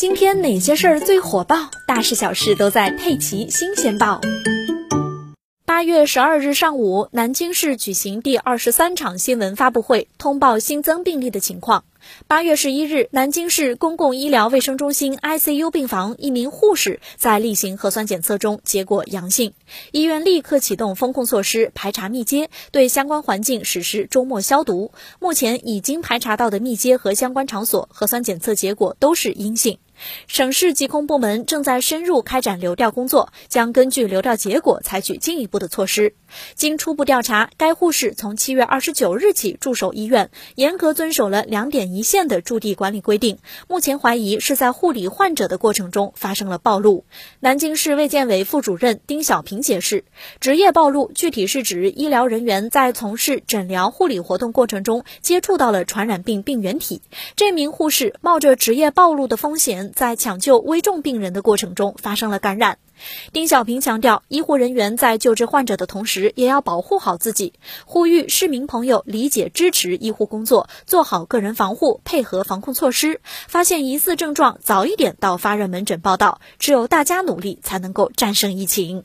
今天哪些事儿最火爆？大事小事都在《佩奇新鲜报》。八月十二日上午，南京市举行第二十三场新闻发布会，通报新增病例的情况。八月十一日，南京市公共医疗卫生中心 ICU 病房一名护士在例行核酸检测中结果阳性，医院立刻启动风控措施，排查密接，对相关环境实施周末消毒。目前已经排查到的密接和相关场所核酸检测结果都是阴性。省市疾控部门正在深入开展流调工作，将根据流调结果采取进一步的措施。经初步调查，该护士从七月二十九日起驻守医院，严格遵守了两点一线的驻地管理规定。目前怀疑是在护理患者的过程中发生了暴露。南京市卫健委副主任丁小平解释，职业暴露具体是指医疗人员在从事诊疗护理活动过程中接触到了传染病病原体。这名护士冒着职业暴露的风险，在抢救危重病人的过程中发生了感染。丁小平强调，医护人员在救治患者的同时，也要保护好自己，呼吁市民朋友理解支持医护工作，做好个人防护，配合防控措施。发现疑似症状，早一点到发热门诊报道。只有大家努力，才能够战胜疫情。